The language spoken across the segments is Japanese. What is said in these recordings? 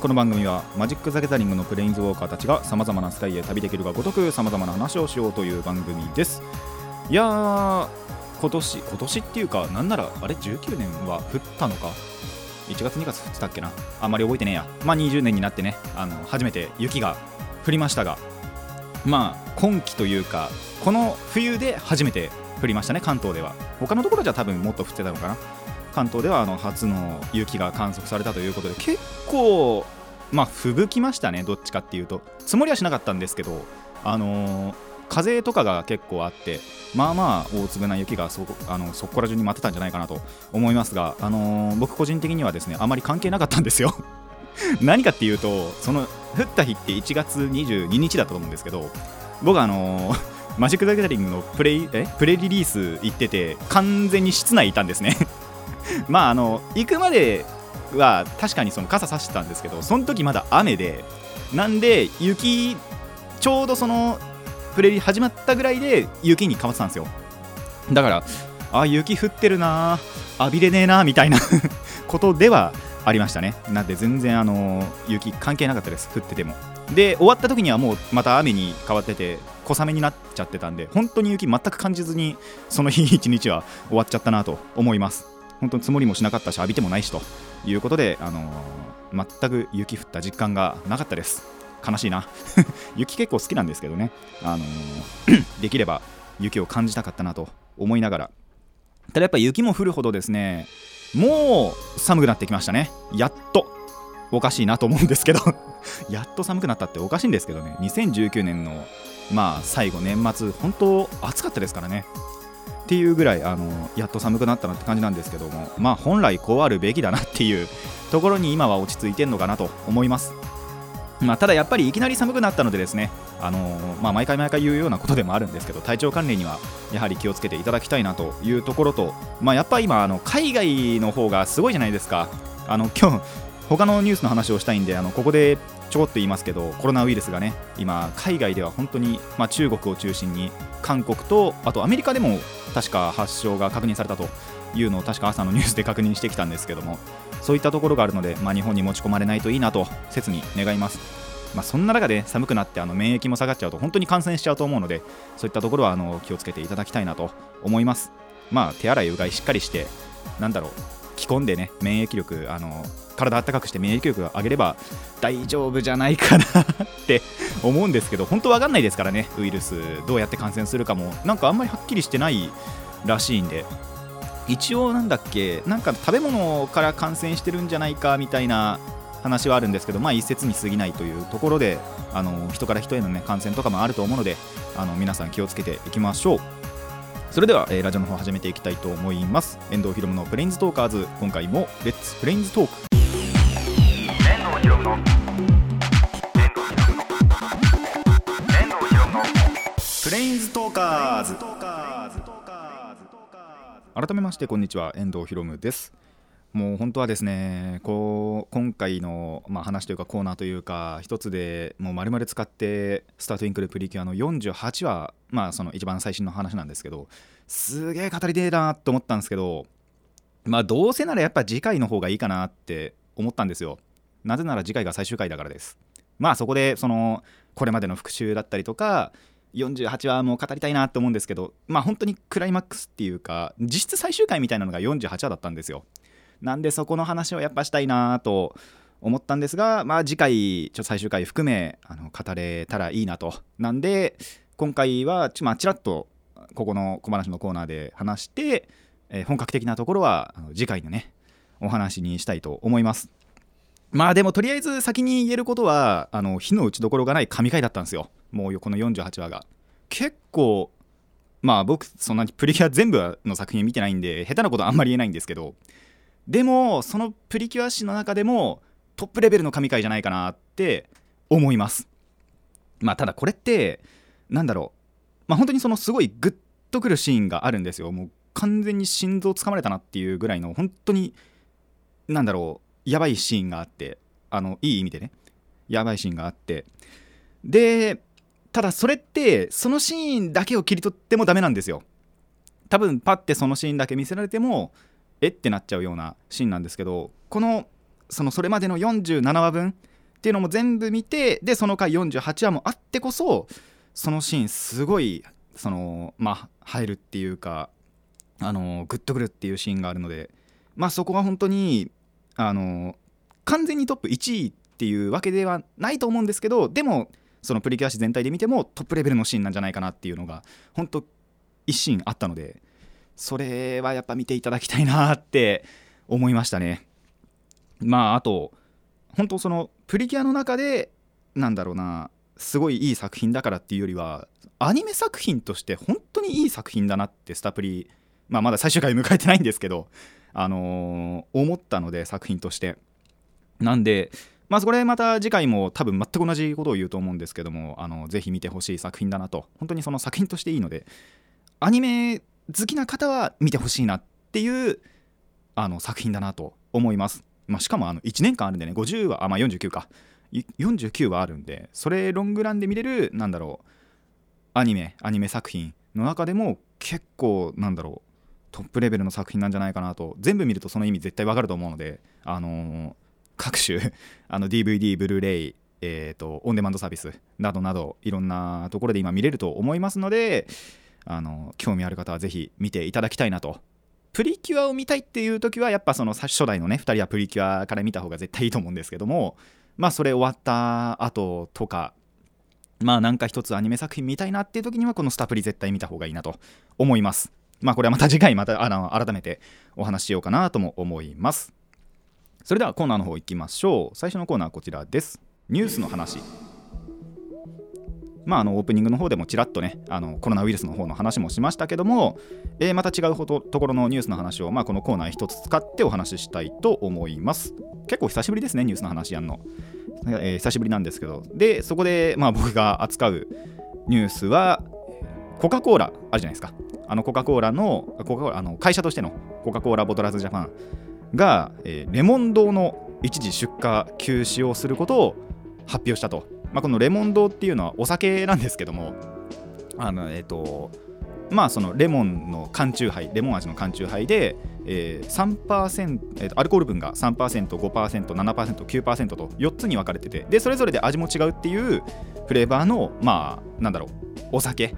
この番組はマジック・ザ・ギャザリングのプレインズウォーカーたちがさまざまなスカイルへ旅できるがごとくさまざまな話をしようという番組です。いやー今年今年っていうかなんならあれ19年は降ったのか？1月2月降ってたっけな？あんまり覚えてねえや。まあ20年になってね。あの初めて雪が降りましたが。まあ今季というかこの冬で初めて降りましたね関東では。他のところじゃ多分もっと降ってたのかな。関東ではあの初の雪が観測されたということで結構まあ吹雪ましたねどっちかっていうと。積もりはしなかったんですけどあのー風とかが結構あってまあまあ大粒な雪がそこあのそこら中に舞ってたんじゃないかなと思いますが、あのー僕個人的にはですねあまり関係なかったんですよ。何かっていうとその降った日って1月22日だったと思うんですけど僕あのーマジック・ザ・ギャリングのプレイえ？プレリリース行ってて完全に室内いたんですね。まああの行くまでは確かにその傘さしてたんですけどその時まだ雨でなんで雪ちょうどそのプレリ始まったぐらいで雪に変わってたんですよ。だからあ雪降ってるな浴びれねえなみたいな ことではありましたね。なんで全然あの雪関係なかったです降ってても。で終わった時にはもうまた雨に変わってて小雨になっちゃってたんで本当に雪全く感じずにその日一日は終わっちゃったなと思います。本当に積もりもしなかったし浴びてもないしということで、あのー全く雪降った実感がなかったです。悲しいな。雪結構好きなんですけどね、あのー できれば雪を感じたかったなと思いながら。ただやっぱ雪も降るほどですねもう寒くなってきましたね。やっとおかしいなと思うんですけど。やっと寒くなったっておかしいんですけどね。2019年のまあ最後年末本当暑かったですからね。っていうぐらいあのやっと寒くなったなって感じなんですけどもまあ本来こうあるべきだなっていうところに今は落ち着いてんのかなと思います。まあ、ただやっぱりいきなり寒くなったのでですね、あのまあ、毎回毎回言うようなことでもあるんですけど体調管理にはやはり気をつけていただきたいなというところと、まあ、やっぱ今あの海外の方がすごいじゃないですか。あの今日他のニュースの話をしたいんであのここでちょこっと言いますけどコロナウイルスがね今海外では本当に、まあ、中国を中心に韓国とあとアメリカでも確か発症が確認されたというのを確か朝のニュースで確認してきたんですけどもそういったところがあるので、まあ、日本に持ち込まれないといいなと切に願います。まあ、そんな中で寒くなってあの免疫も下がっちゃうと本当に感染しちゃうと思うのでそういったところはあの気をつけていただきたいなと思います。まあ手洗いうがいしっかりしてなんだろう着込んでね免疫力あの体あったかくして免疫力を上げれば大丈夫じゃないかなって思うんですけど本当わかんないですからねウイルスどうやって感染するかも。なんかあんまりはっきりしてないらしいんで。一応なんだっけなんか食べ物から感染してるんじゃないかみたいな話はあるんですけどまあ一説に過ぎないというところであの人から人への、ね、感染とかもあると思うのであの皆さん気をつけていきましょう。それでは、えーラジオの方始めていきたいと思います。遠藤ひろむのプレインズトーカーズ。今回もレッツプレインズトーク遠藤ひろむの。プレインズトーカーズ。改めましてこんにちは。遠藤ひろむですもう本当はですねこう今回の、まあ、話というかコーナーというか一つでもう丸々使って「スタートインクルプリキュア」の48話まあその一番最新の話なんですけどすげえ語りてえなと思ったんですけどまあどうせならやっぱ次回の方がいいかなって思ったんですよ。なぜなら次回が最終回だからです。まあそこでそのこれまでの復習だったりとか48話も語りたいなと思うんですけどまあ本当にクライマックスっていうか実質最終回みたいなのが48話だったんですよ。なんでそこの話をやっぱしたいなと思ったんですがまあ次回ちょっと最終回含めあの語れたらいいなと。なんで今回はち,、まあ、ちらっとここの小話のコーナーで話して、えー本格的なところはあの次回のねお話にしたいと思います。まあでもとりあえず先に言えることはあの火の打ちどころがない神回だったんですよ。もうこの48話が。結構まあ僕そんなにプリキュア全部の作品見てないんで下手なことあんまり言えないんですけどでもそのプリキュア誌の中でもトップレベルの神回じゃないかなって思います。まあただこれってなんだろう。まあ本当にそのすごいグッとくるシーンがあるんですよ。もう完全に心臓つかまれたなっていうぐらいの本当になんだろう。やばいシーンがあって。あのいい意味でね。やばいシーンがあって。でただそれってそのシーンだけを切り取ってもダメなんですよ。多分パッてそのシーンだけ見せられてもえ？ってなっちゃうようなシーンなんですけどこのそのそれまでの47話分っていうのも全部見てでその回48話もあってこそそのシーンすごいそのまあ入るっていうかあのグッとくるっていうシーンがあるのでまあそこが本当にあの完全にトップ1位っていうわけではないと思うんですけどでもそのプリキュア誌全体で見てもトップレベルのシーンなんじゃないかなっていうのが本当一シーンあったのでそれはやっぱ見ていただきたいなって思いましたね。まああと本当そのプリキュアの中でなんだろうなすごいいい作品だからっていうよりはアニメ作品として本当にいい作品だなってスタプリ、まあ、まだ最終回迎えてないんですけど、あのー思ったので作品として。なんでまあこれまた次回も多分全く同じことを言うと思うんですけどもあのぜひ見てほしい作品だなと本当にその作品としていいのでアニメ好きな方は見てほしいなっていうあの作品だなと思います、まあ、しかもあの1年間あるんでね50話あまあ49か。49話あるんでそれロングランで見れるなんだろうアニメアニメ作品の中でも結構なんだろうトップレベルの作品なんじゃないかなと全部見るとその意味絶対わかると思うのであのー各種 DVD ブルーレイえー、とオンデマンドサービスなどなどいろんなところで今見れると思いますのであの興味ある方はぜひ見ていただきたいなと。プリキュアを見たいっていう時はやっぱその初代のね2人はプリキュアから見た方が絶対いいと思うんですけどもまあそれ終わった後とかまあなんか一つアニメ作品見たいなっていう時にはこのスタプリ絶対見た方がいいなと思います。まあこれはまた次回またあの改めてお話ししようかなとも思います。それではコーナーの方行きましょう。最初のコーナーはこちらです。ニュースの話。まあ、あのオープニングの方でもちらっとねあのコロナウイルスの方の話もしましたけども、えーまた違うほどところのニュースの話を、まあ、このコーナー一つ使ってお話ししたいと思います。結構久しぶりですねニュースの話やんの、えー久しぶりなんですけど。でそこで、まあ、僕が扱うニュースはコカ・コーラあるじゃないですか。あのコカ・コーラのコカ・コーラあの会社としてのコカ・コーラボトラーズジャパンが、えーレモン堂の一時出荷休止をすることを発表したと、まあ、このレモン堂っていうのはお酒なんですけどもあのえっ、とまあそのレモンの缶チューハイレモン味の缶チューハイで、えー3%、えーアルコール分が 3%5%7%9% と4つに分かれててでそれぞれで味も違うっていうフレーバーのまあなんだろうお酒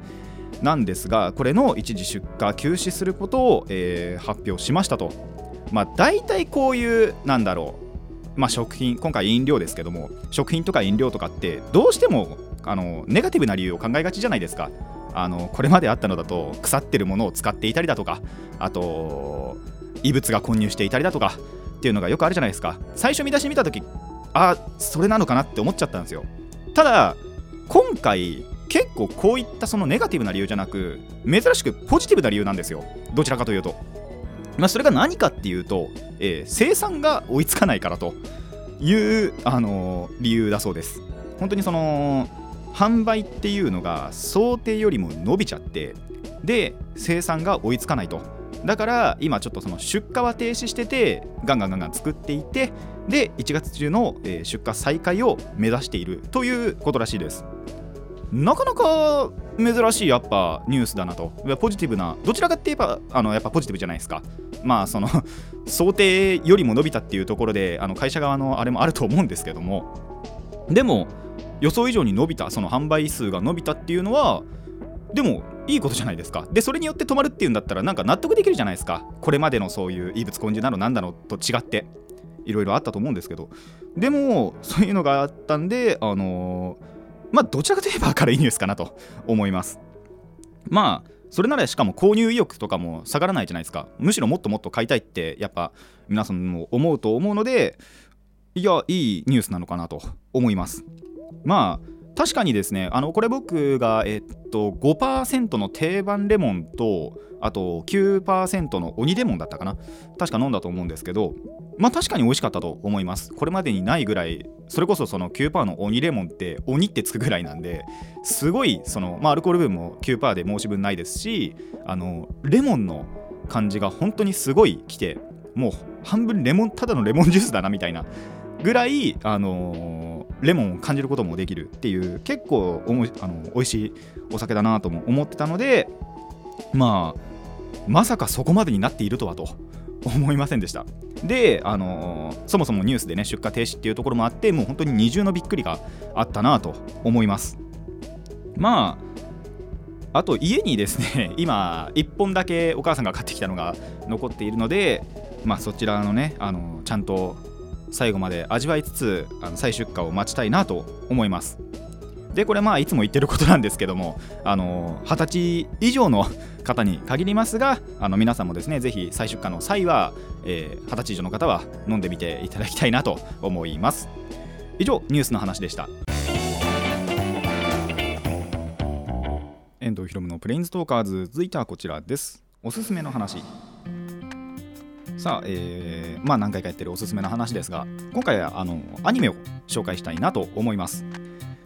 なんですがこれの一時出荷休止することを、えー発表しましたと。まあ大体こういうなんだろうまあ食品今回飲料ですけども食品とか飲料とかってどうしてもあのネガティブな理由を考えがちじゃないですか。あのこれまであったのだと腐ってるものを使っていたりだとかあと異物が混入していたりだとかっていうのがよくあるじゃないですか。最初見出し見た時あそれなのかなって思っちゃったんですよ。ただ今回結構こういったそのネガティブな理由じゃなく珍しくポジティブな理由なんですよ。どちらかというと。まあ、それが何かっていうと、えー生産が追いつかないからという、あのー理由だそうです。本当にその販売っていうのが想定よりも伸びちゃってで生産が追いつかないとだから今ちょっとその出荷は停止しててガンガンガンガン作っていてで1月中の、出荷再開を目指しているということらしいです。なかなか珍しいやっぱニュースだなと。ポジティブなどちらかって言えばあのやっぱポジティブじゃないですか。まあその 想定よりも伸びたっていうところであの会社側のあれもあると思うんですけども。でも予想以上に伸びたその販売数が伸びたっていうのはでもいいことじゃないですか。でそれによって止まるっていうんだったらなんか納得できるじゃないですか。これまでのそういう異物混入なのなんだのと違って。いろいろあったと思うんですけど。でもそういうのがあったんであのーまあどちらかといえば明るいニュースかなと思います。まあそれならしかも購入意欲とかも下がらないじゃないですか。むしろもっともっと買いたいってやっぱ皆さんも思うと思うのでいやいいニュースなのかなと思います。まあ確かにですねあのこれ僕が、えっと、5%の定番レモンとあと9%の鬼レモンだったかな。確か飲んだと思うんですけどまあ確かに美味しかったと思います。これまでにないぐらいそれこそその9%の鬼レモンって鬼ってつくぐらいなんですごいその、まあ、アルコール分も9%で申し分ないですしあのレモンの感じが本当にすごいきてもう半分レモンただのレモンジュースだなみたいなぐらい、あのー、レモンを感じることもできるっていう結構おもあの美味しいお酒だなとも思ってたのでまあまさかそこまでになっているとはと 思いませんでした。で、あの、そもそもニュースでね出荷停止っていうところもあってもう本当に二重のびっくりがあったなと思います。まああと家にですね 今1本だけお母さんが買ってきたのが残っているのでまあそちらのねあのちゃんと最後まで味わいつつあの再出荷を待ちたいなと思います。でこれまあいつも言ってることなんですけどもあの20歳以上の方に限りますがあの皆さんもですねぜひ再出荷の際は、えー、歳以上の方は飲んでみていただきたいなと思います。以上ニュースの話でした。遠藤ひろむのプレインズトーカーズ続いてはこちらです。おすすめの話。さあ、えー、まあ何回かやってるおすすめの話ですが今回はあのアニメを紹介したいなと思います。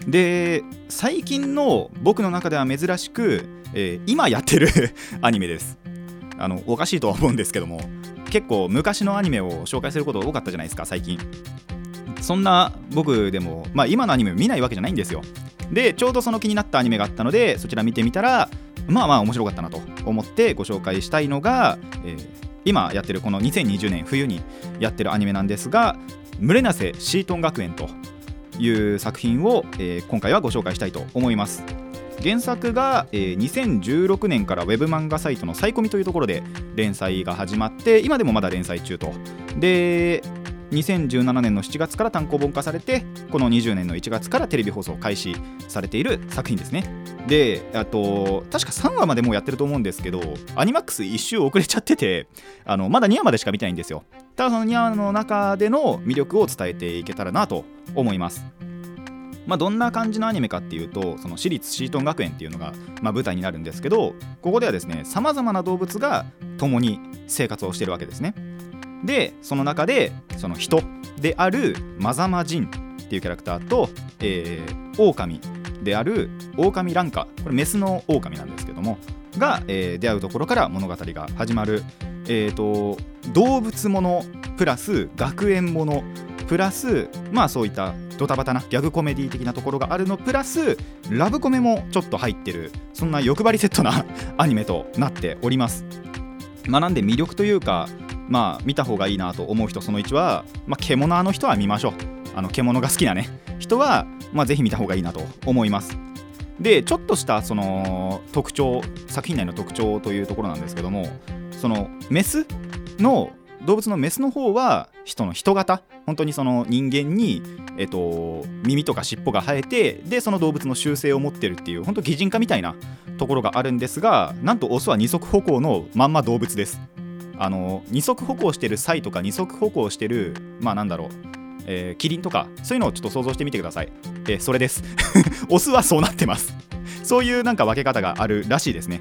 で最近の僕の中では珍しく、えー、今やってる アニメです。あのおかしいとは思うんですけども結構昔のアニメを紹介すること多かったじゃないですか最近。そんな僕でも、まあ、今のアニメ見ないわけじゃないんですよ。でちょうどその気になったアニメがあったのでそちら見てみたらまあまあ面白かったなと思ってご紹介したいのが、えー、今やってるこの2020年冬にやってるアニメなんですが「群れなせシートン学園」という作品を、えー、今回はご紹介したいと思います。原作が、えー、2016年からウェブ漫画サイトのサイコミというところで連載が始まって今でもまだ連載中と。で2017年の7月から単行本化されてこの20年の1月からテレビ放送開始されている作品ですね。であと確か3話までもうやってると思うんですけどアニマックス1周遅れちゃっててあのまだ2話までしか見たいんですよ。ただその2話の中での魅力を伝えていけたらなと思います。まあ、どんな感じのアニメかっていうとその私立シートン学園っていうのが、まあ、舞台になるんですけどここではですねさまざまな動物が共に生活をしてるわけですね。でその中でその人であるマザマジンっていうキャラクターと、えー、狼である狼ランカ。これメスの狼なんですけどもが、えー、出会うところから物語が始まる、えーと、動物ものプラス学園もの。プラスまあそういったドタバタなギャグコメディ的なところがあるの。プラスラブコメもちょっと入ってる。そんな欲張りセットな アニメとなっております。まあ、なんで魅力というかまあ見た方がいいなと思う人その1は、まあ、獣の人は見ましょう。あの獣が好きなね人は、まあ、ぜひ見た方がいいなと思います。でちょっとしたその特徴作品内の特徴というところなんですけどもそのメスの動物のメスの方は人の人型。本当にその人間に、えっと、耳とか尻尾が生えてでその動物の習性を持ってるっていう本当擬人化みたいなところがあるんですがなんとオスは二足歩行のまんま動物です。あの二足歩行してるサイとか二足歩行してるまあなんだろう、えー、キリンとかそういうのをちょっと想像してみてください、えー、それです。オスはそうなってます。そういうなんか分け方があるらしいですね。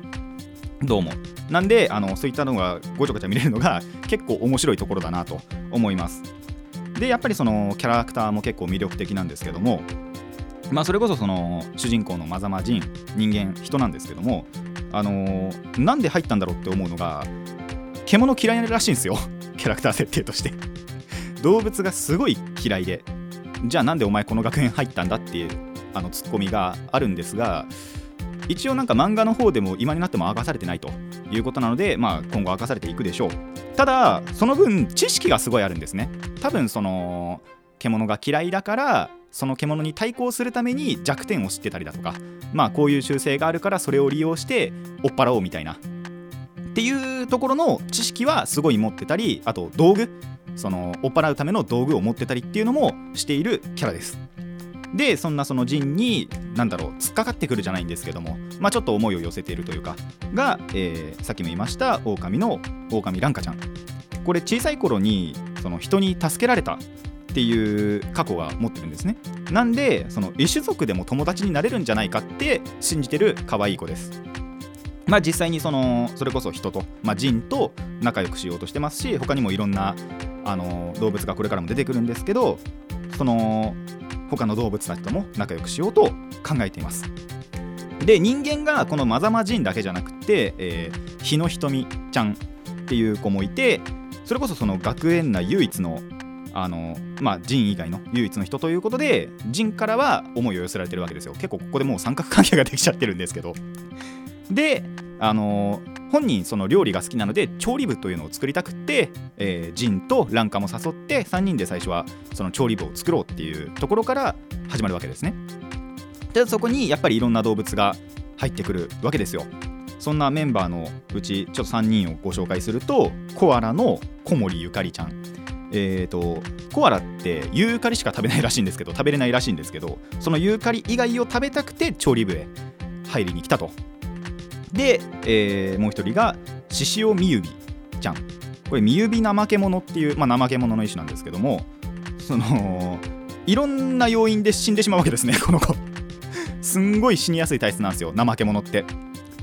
どうも。なんであのそういったのがごちゃごちゃ見れるのが結構面白いところだなと思います。でやっぱりそのキャラクターも結構魅力的なんですけどもまあそれこそその主人公のマザマジン人間人なんですけどもあのー、なんで入ったんだろうって思うのが獣嫌いらしいんですよ。キャラクター設定として。動物がすごい嫌いで。じゃあなんでお前この学園入ったんだっていうあのツッコミがあるんですが一応なんか漫画の方でも今になっても明かされてないと。いうことなので、まあ、今後明かされていくでしょう。ただその分知識がすごいあるんですね。多分その獣が嫌いだからその獣に対抗するために弱点を知ってたりだとか。まあこういう習性があるからそれを利用して追っ払おうみたいな。っていうところの知識はすごい持ってたりあと道具その追っ払うための道具を持ってたりっていうのもしているキャラです。でそんなそのジンに何だろう突っかかってくるじゃないんですけどもまあちょっと思いを寄せているというかが、えー、さっきも言いました狼の狼ランカちゃんこれ小さい頃にその人に助けられたっていう過去が持ってるんですねなんでその異種族でも友達になれるんじゃないかって信じてる可愛い子ですまあ実際にそのそれこそ人と、まあ、人と仲良くしようとしてますし他にもいろんなあの動物がこれからも出てくるんですけどその他の動物たちとも仲良くしようと考えています。で人間がこのマザマジンだけじゃなくて、えー、日の瞳ちゃんっていう子もいてそれこそその学園内唯一のあのまあ、ジン以外の唯一の人ということでジンからは思いを寄せられてるわけですよ。結構ここでもう三角関係ができちゃってるんですけど。であの本人その料理が好きなので調理部というのを作りたくって、えー、ジンとランカも誘って3人で最初はその調理部を作ろうっていうところから始まるわけですね。でそこにやっぱりいろんな動物が入ってくるわけですよ。そんなメンバーのうちちょっと3人をご紹介するとコアラの小森ゆかりちゃん。えーと、コアラってユーカリしか食べないらしいんですけど食べれないらしいんですけどそのユーカリ以外を食べたくて調理部へ入りに来たと。で、えー、もう一人が獅子王みゆびちゃん。これみゆび怠け者っていう、まあ、怠け者の一種なんですけどもそのいろんな要因で死んでしまうわけですね この子。すんごい死にやすい体質なんですよ怠け者って。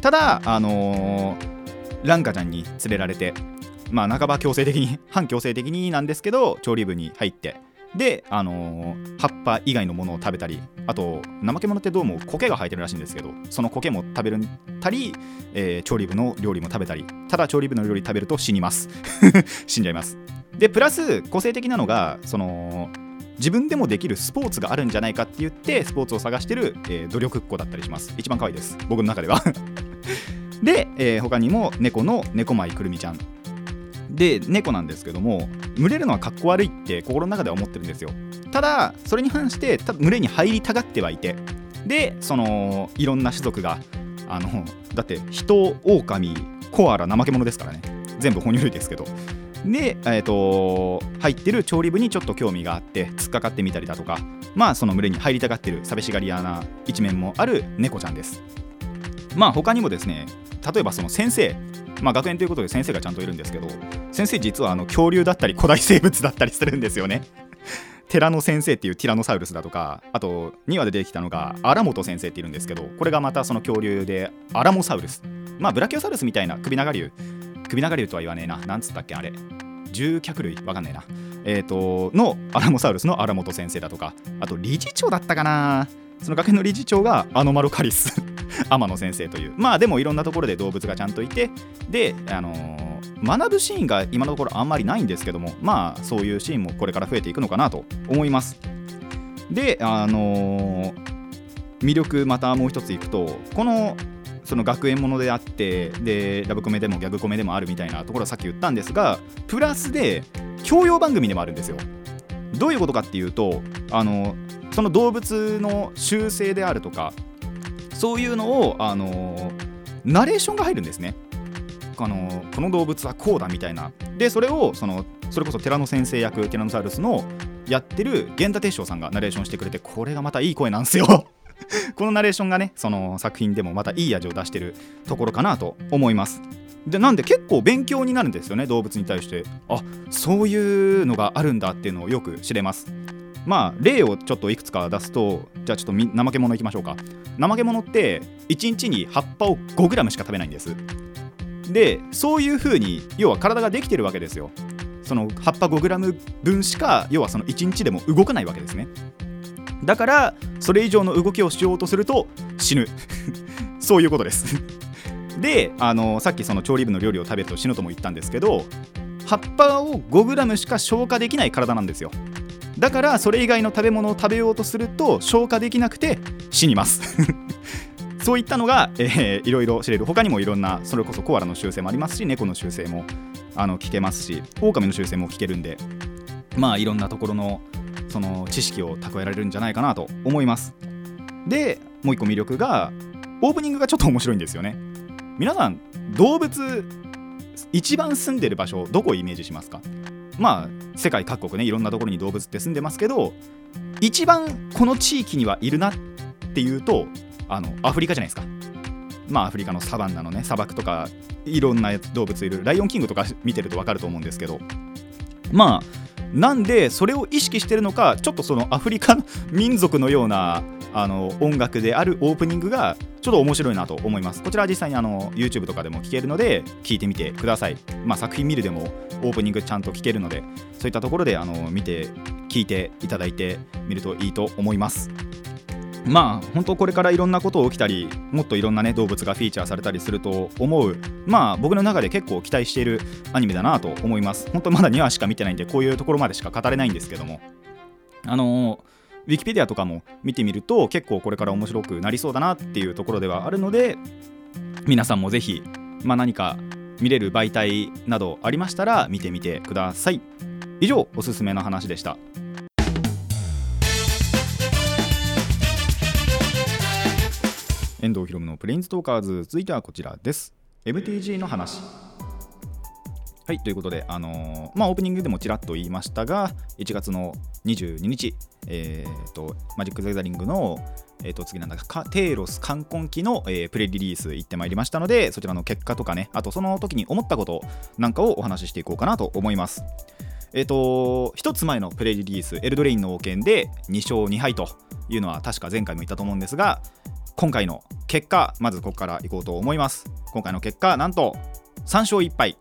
ただ、あのー、ランカちゃんに連れられて、まあ、半ば強制的に、反強制的になんですけど、調理部に入って、で、あのー、葉っぱ以外のものを食べたり、あと、怠け者ってどうも苔が生えてるらしいんですけど、その苔も食べるたり、えー、調理部の料理も食べたり、ただ調理部の料理食べると死にます。死んじゃいます。で、プラス、個性的なのが、その、自分でもできるスポーツがあるんじゃないかって言ってスポーツを探してる、えー、努力っ子だったりします一番可愛いです僕の中では で、えー、他にも猫の猫舞くるみちゃんで猫なんですけども群れるのはかっこ悪いって心の中では思ってるんですよ。ただそれに反して群れに入りたがってはいてでそのいろんな種族があのだって人狼コアラ怠け者ですからね。全部哺乳類ですけど。で、えーと、入ってる調理部にちょっと興味があって突っかかってみたりだとかまあその群れに入りたがってる寂しがり屋な一面もある猫ちゃんです。まあ他にもですね例えばその先生まあ学園ということで先生がちゃんといるんですけど先生実はあの恐竜だったり古代生物だったりするんですよね テラノ先生っていうティラノサウルスだとかあと2話で出てきたのがアラモト先生っているんですけどこれがまたその恐竜でアラモサウルスまあブラキオサウルスみたいな首長竜首長竜とは言わねえな。なんつったっけあれ。獣脚類わかんないな。えっ、ー、と、のアラモサウルスの荒本先生だとか、あと理事長だったかな。その学園の理事長がアノマロカリス 天野先生という。まあでもいろんなところで動物がちゃんといて、で、あのー、学ぶシーンが今のところあんまりないんですけども、まあそういうシーンもこれから増えていくのかなと思います。で、あのー、魅力またもう一ついくと、このその学園ものであってでラブコメでもギャグコメでもあるみたいなところはさっき言ったんですがプラスで教養番組でもあるんですよどういうことかっていうとあのその動物の習性であるとかそういうのをあのナレーションが入るんですね。あのこの動物はこうだみたいな。でそれをそのそれこそ寺の先生役ティラノサウルスのやってる源田鉄章さんがナレーションしてくれてこれがまたいい声なんですよ。このナレーションがねその作品でもまたいい味を出してるところかなと思います。でなんで結構勉強になるんですよね動物に対して。あそういうのがあるんだっていうのをよく知れます。まあ例をちょっといくつか出すとじゃあちょっと怠け者いきましょうか。怠け者って1日に葉っぱを 5g しか食べないんです。でそういう風に要は体ができてるわけですよ。その葉っぱ 5g 分しか要はその1日でも動かないわけですね。だからそれ以上の動きをしようとすると死ぬ。そういうことです。であのさっきその調理部の料理を食べると死ぬとも言ったんですけど葉っぱを 5g しか消化できない体なんですよ。だからそれ以外の食べ物を食べようとすると消化できなくて死にます。そういったのが、えー、いろいろ知れる。他にもいろんなそれこそコアラの習性もありますし猫の習性もあの聞けますし狼の習性も聞けるんでまあいろんなところのその知識を蓄えられるんじゃないかなと思います。でもう一個魅力がオープニングがちょっと面白いんですよね。皆さん動物一番住んでる場所どこをイメージしますか？まあ世界各国ねいろんなところに動物って住んでますけど一番この地域にはいるなっていうとあのアフリカじゃないですか。まあアフリカのサバンナのね砂漠とかいろんな動物いるライオンキングとか見てると分かると思うんですけど。まあなんでそれを意識してるのかちょっとそのアフリカ民族のようなあの音楽であるオープニングがちょっと面白いなと思います。こちらは実際にあの YouTube とかでも聴けるので聴いてみてください、まあ、作品見るでもオープニングちゃんと聴けるのでそういったところであの見て聞いていただいてみるといいと思います。まあ本当これからいろんなこと起きたりもっといろんなね動物がフィーチャーされたりすると思う。まあ僕の中で結構期待しているアニメだなと思います。本当まだ2話しか見てないんでこういうところまでしか語れないんですけども。あのーウィキペディアとかも見てみると結構これから面白くなりそうだなっていうところではあるので皆さんもぜひ、まあ、何か見れる媒体などありましたら見てみてください。以上おすすめの話でした。遠藤ひろむのプレインズトーカーズ続いてはこちらです。MTG の話。はいということで、あのーまあ、オープニングでもちらっと言いましたが1月の22日、えー、とマジック・ザ・ギャザリングの、えー、と次なんだかテイロス冠婚期の、えープレリリース行ってまいりましたのでそちらの結果とかねあとその時に思ったことなんかをお話ししていこうかなと思います。えっ、と一つ前のプレリリースエルドレインの王権で2勝2敗というのは確か前回も言ったと思うんですが今回の結果まずここからいこうと思います。今回の結果なんと3勝1敗。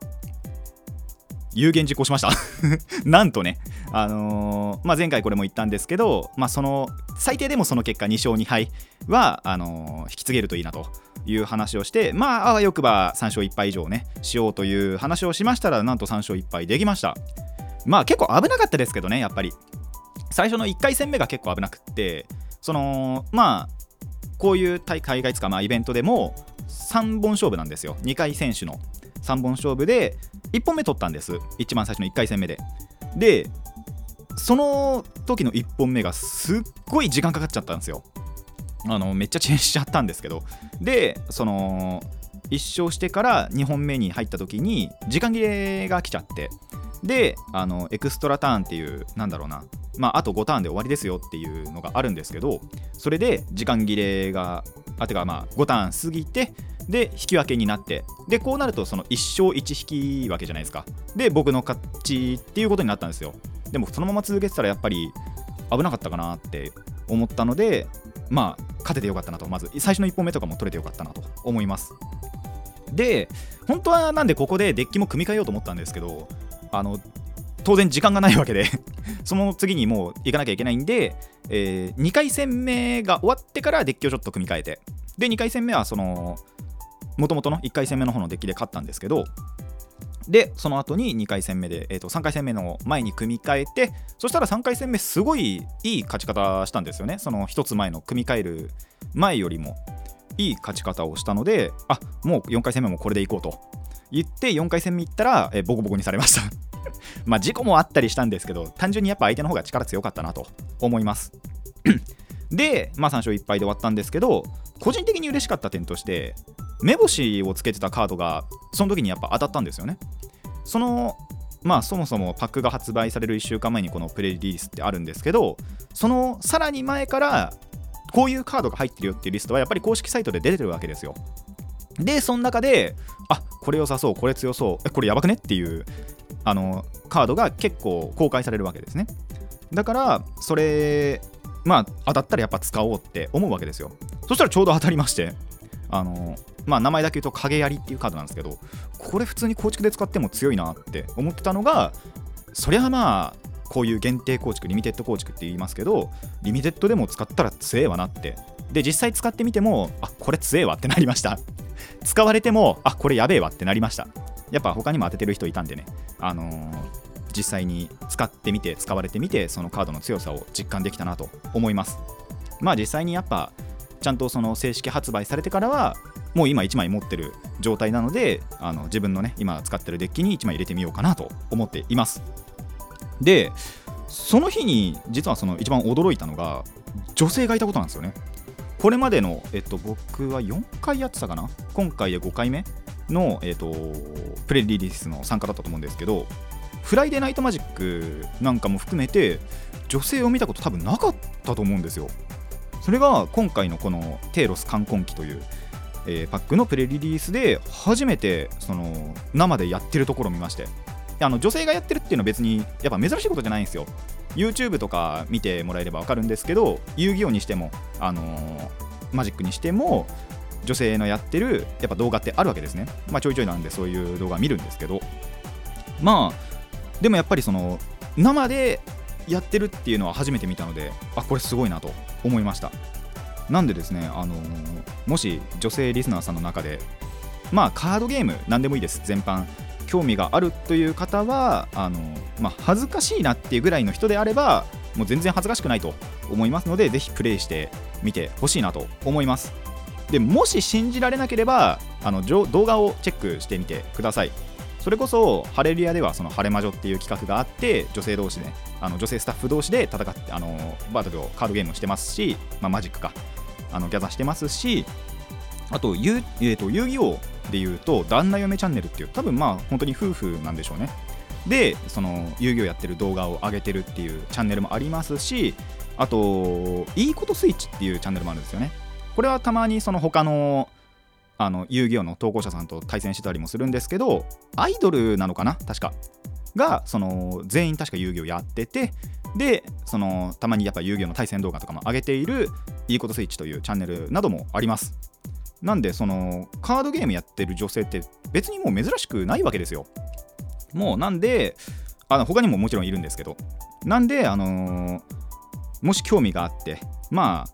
有言実行しました。なんとね、あのーまあ、前回これも言ったんですけど、まあ、その最低でもその結果2勝2敗はあのー引き継げるといいなという話をしてまああわよくば3勝1敗以上ねしようという話をしましたらなんと3勝1敗できました。まあ結構危なかったですけどねやっぱり。最初の1回戦目が結構危なくってそのまあこういう大会がいつかまあイベントでも3本勝負なんですよ。2回選手の。3本勝負で1本目取ったんです。一番最初の1回戦目で。でその時の1本目がすっごい時間かかっちゃったんですよ。あのめっちゃ遅延しちゃったんですけど。でその1勝してから2本目に入った時に時間切れが来ちゃって。であのエクストラターンっていうなんだろうな。まああと5ターンで終わりですよっていうのがあるんですけどそれで時間切れがあてかまあ5ターン過ぎてで引き分けになってでこうなるとその1勝1引き分けじゃないですか。で僕の勝ちっていうことになったんですよ。でもそのまま続けてたらやっぱり危なかったかなって思ったのでまあ勝ててよかったなと。まず最初の1本目とかも取れてよかったなと思います。で本当はなんでここでデッキも組み替えようと思ったんですけどあの当然時間がないわけで その次にもう行かなきゃいけないんで、え2回戦目が終わってからデッキをちょっと組み替えてで2回戦目はそのもともとの1回戦目の方のデッキで勝ったんですけどでその後に2回戦目で、えー、と3回戦目の前に組み替えてそしたら3回戦目すごいいい勝ち方したんですよね。その1つ前の組み替える前よりもいい勝ち方をしたのであもう4回戦目もこれでいこうと。言って4回戦目行ったら、えーボコボコにされました。まあ事故もあったりしたんですけど単純にやっぱ相手の方が力強かったなと思います。で、まあ、3勝1敗で終わったんですけど個人的に嬉しかった点として目星をつけてたカードがその時にやっぱ当たったんですよね。そのまあそもそもパックが発売される1週間前にこのプレリリースってあるんですけどそのさらに前からこういうカードが入ってるよっていうリストはやっぱり公式サイトで出てるわけですよ。でその中であこれ良さそうこれ強そうえこれやばくねっていうあのカードが結構公開されるわけですね。だからそれまあ当たったらやっぱ使おうって思うわけですよ。そしたらちょうど当たりましてあのまあ名前だけ言うと影槍っていうカードなんですけどこれ普通に構築で使っても強いなって思ってたのがそりゃまあこういう限定構築リミテッド構築って言いますけどリミテッドでも使ったら強えわなって。で実際使ってみてもあこれ強えわってなりました。使われてもあこれやべえわってなりました。やっぱ他にも当ててる人いたんでね。あのー実際に使ってみて使われてみてそのカードの強さを実感できたなと思います。まあ実際にやっぱちゃんとその正式発売されてからはもう今1枚持ってる状態なのであの自分のね今使ってるデッキに1枚入れてみようかなと思っています。でその日に実はその一番驚いたのが女性がいたことなんですよね。これまでの、えっと、僕は4回やってたかな？今回で5回目の、えっと、プレリリースの参加だったと思うんですけどフライデーナイトマジックなんかも含めて女性を見たこと多分なかったと思うんですよ。それが今回のこのテイロス冠婚期という、えーパックのプレリリースで初めてその生でやってるところを見まして。あの女性がやってるっていうのは別にやっぱ珍しいことじゃないんですよ。YouTube とか見てもらえれば分かるんですけど遊戯王にしても、あのーマジックにしても女性のやってるやっぱ動画ってあるわけですね。まあちょいちょいなんでそういう動画見るんですけど。まあでもやっぱりその生でやってるっていうのは初めて見たのであこれすごいなと思いました。なんでですね、あのもし女性リスナーさんの中でまあカードゲーム何でもいいです。全般興味があるという方はあの、まあ、恥ずかしいなっていうぐらいの人であればもう全然恥ずかしくないと思いますのでぜひプレイしてみてほしいなと思います。でもし信じられなければあの動画をチェックしてみてください。それこそハレルヤではそのハレ魔女っていう企画があって女性同士で、あの女性スタッフ同士で戦ってあのバトルをカードゲームをしてますし、まあ、マジックか。あのギャザーしてますしあと,、えー、と遊戯王でいうと旦那嫁チャンネルっていう多分まあ本当に夫婦なんでしょうね。でその遊戯王やってる動画を上げてるっていうチャンネルもありますしあといいことスイッチっていうチャンネルもあるんですよね。これはたまにその他のあの遊戯王の投稿者さんと対戦してたりもするんですけどアイドルなのかな？確か。がその全員確か遊戯をやっててでそのたまにやっぱ遊戯王の対戦動画とかも上げているいいことスイッチというチャンネルなどもあります。なんでそのカードゲームやってる女性って別にもう珍しくないわけですよ。もうなんであの他にももちろんいるんですけど。なんであのーもし興味があってまあ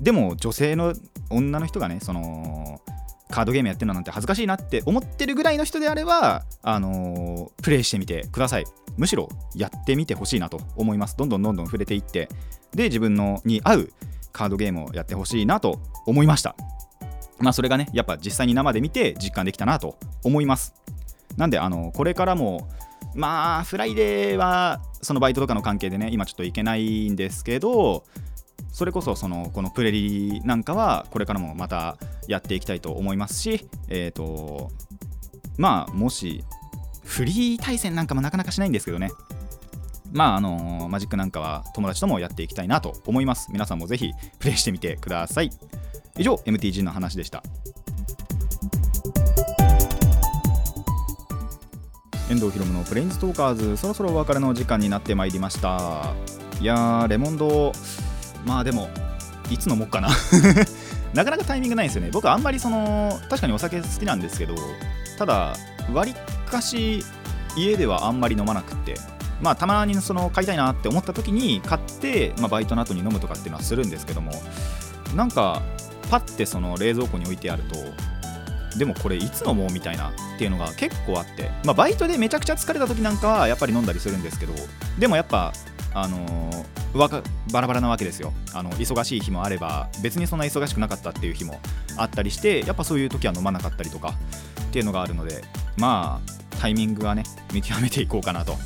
でも女性の女の人がねそのカードゲームやってるのなんて恥ずかしいなって思ってるぐらいの人であれば、あのープレイしてみてください。むしろやってみてほしいなと思います。どんどんどんどん触れていって。で自分のに合うカードゲームをやってほしいなと思いました。まあそれがねやっぱ実際に生で見て実感できたなと思います。なんであのこれからもまあフライデーはそのバイトとかの関係でね今ちょっと行けないんですけどそれこそそのこのプレリなんかはこれからもまたやっていきたいと思いますしえっ、とまあもしフリー対戦なんかもなかなかしないんですけどね。まああのマジックなんかは友達ともやっていきたいなと思います。皆さんもぜひプレイしてみてください。以上 MTG の話でした。遠藤ひろむのプレインズトーカーズそろそろお別れの時間になってまいりました。いやーレモンドまあでもいつ飲もうかな。なかなかタイミングないんですよね。僕あんまりその確かにお酒好きなんですけどただ割かし家ではあんまり飲まなくてまあたまにその買いたいなって思った時に買って、まあ、バイトの後に飲むとかっていうのはするんですけどもなんかパッてその冷蔵庫に置いてあるとでもこれいつ飲もうみたいなっていうのが結構あって、まあ、バイトでめちゃくちゃ疲れた時なんかはやっぱり飲んだりするんですけどでもやっぱあのーわかバラバラなわけですよ。あの忙しい日もあれば別にそんな忙しくなかったっていう日もあったりしてやっぱそういう時は飲まなかったりとかっていうのがあるのでまあタイミングはね見極めていこうかなと。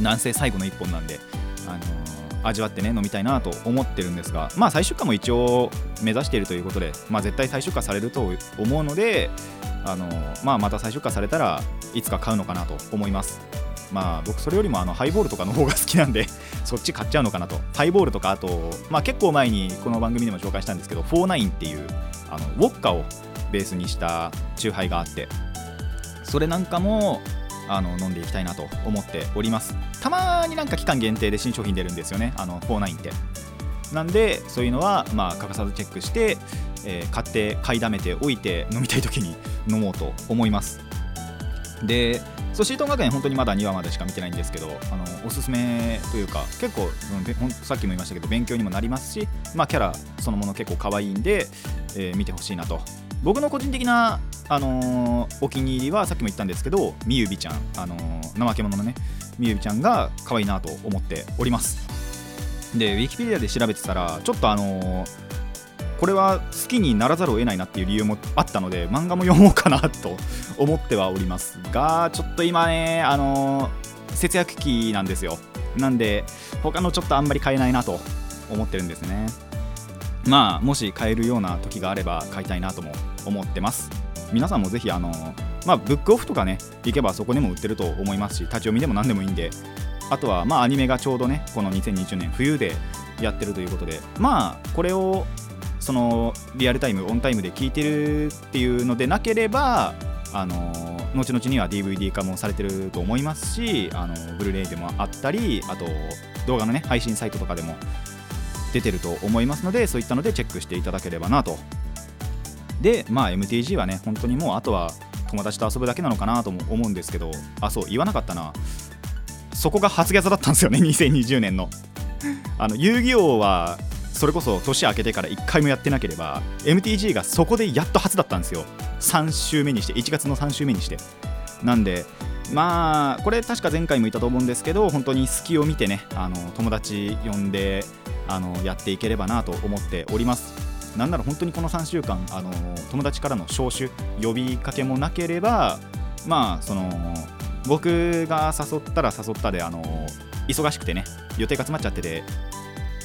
なんせ最後の一本なんで、あのー味わってね飲みたいなと思ってるんですがまあ再出荷も一応目指しているということで、まあ、絶対再出荷されると思うので、あのーまあ、また再出荷されたらいつか買うのかなと思います。まあ僕それよりもあのハイボールとかの方が好きなんで そっち買っちゃうのかなと。ハイボールとかあと、まあ、結構前にこの番組でも紹介したんですけど49っていうあのウォッカをベースにしたチューハイがあってそれなんかもあの飲んでいきたいなと思っております。たまになんか期間限定で新商品出るんですよね。あの49って。なんでそういうのはまあ欠かさずチェックして、えー買って買いだめておいて飲みたい時に飲もうと思います。でそうシートン学園本当にまだ2話までしか見てないんですけどあのおすすめというか結構さっきも言いましたけど勉強にもなりますし、まあ、キャラそのもの結構可愛いんで、えー見てほしいなと僕の個人的な、あのーお気に入りはさっきも言ったんですけどみゆびちゃん、あのー怠け者のねみゆびちゃんが可愛いなと思っております。でウィキペディアで調べてたらちょっとあのーこれは好きにならざるを得ないなっていう理由もあったので漫画も読もうかなと思ってはおりますがちょっと今ねあの節約期なんですよ。なんで他のちょっとあんまり買えないなと思ってるんですね。まあもし買えるような時があれば買いたいなとも思ってます。皆さんもぜひあのまあブックオフとかね行けばそこでも売ってると思いますし立ち読みでも何でもいいんであとはまあアニメがちょうどねこの2020年冬でやってるということでまあこれをそのリアルタイムオンタイムで聞いてるっていうのでなければあの後々には DVD 化もされてると思いますしあのブルーレイでもあったりあと動画のね配信サイトとかでも出てると思いますのでそういったのでチェックしていただければなとでまあ MTG はね本当にもうあとは友達と遊ぶだけなのかなとも思うんですけどあそう言わなかったな。そこが初ギャザだったんですよね 2020年の。あの遊戯王はそれこそ年明けてから1回もやってなければ MTG がそこでやっと初だったんですよ。3週目にして1月の3週目にして。なんでまあこれ確か前回も言ったと思うんですけど本当に隙を見てねあの友達呼んであのやっていければなと思っております。なんなら本当にこの3週間あの友達からの招集呼びかけもなければまあその僕が誘ったら誘ったであの忙しくてね予定が詰まっちゃってて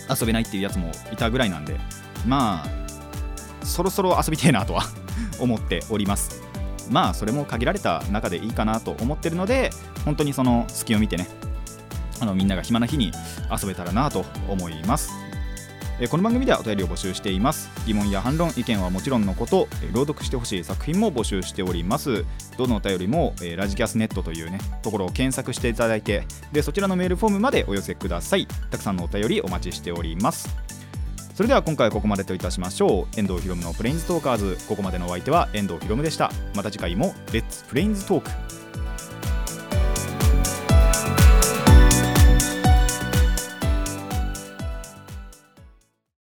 遊べないっていうやつもいたぐらいなんでまあそろそろ遊びてえなとは 思っております。まあそれも限られた中でいいかなと思ってるので本当にその隙を見てねあのみんなが暇な日に遊べたらなと思います。えこの番組ではお便りを募集しています。疑問や反論意見はもちろんのことえ朗読してほしい作品も募集しております。どのお便りも、えラジキャスネットというねところを検索していただいてでそちらのメールフォームまでお寄せください。たくさんのお便りお待ちしております。それでは今回はここまでといたしましょう。遠藤ひろむのプレインズトーカーズ。ここまでのお相手は遠藤ひろむでした。また次回もレッツプレインズトーク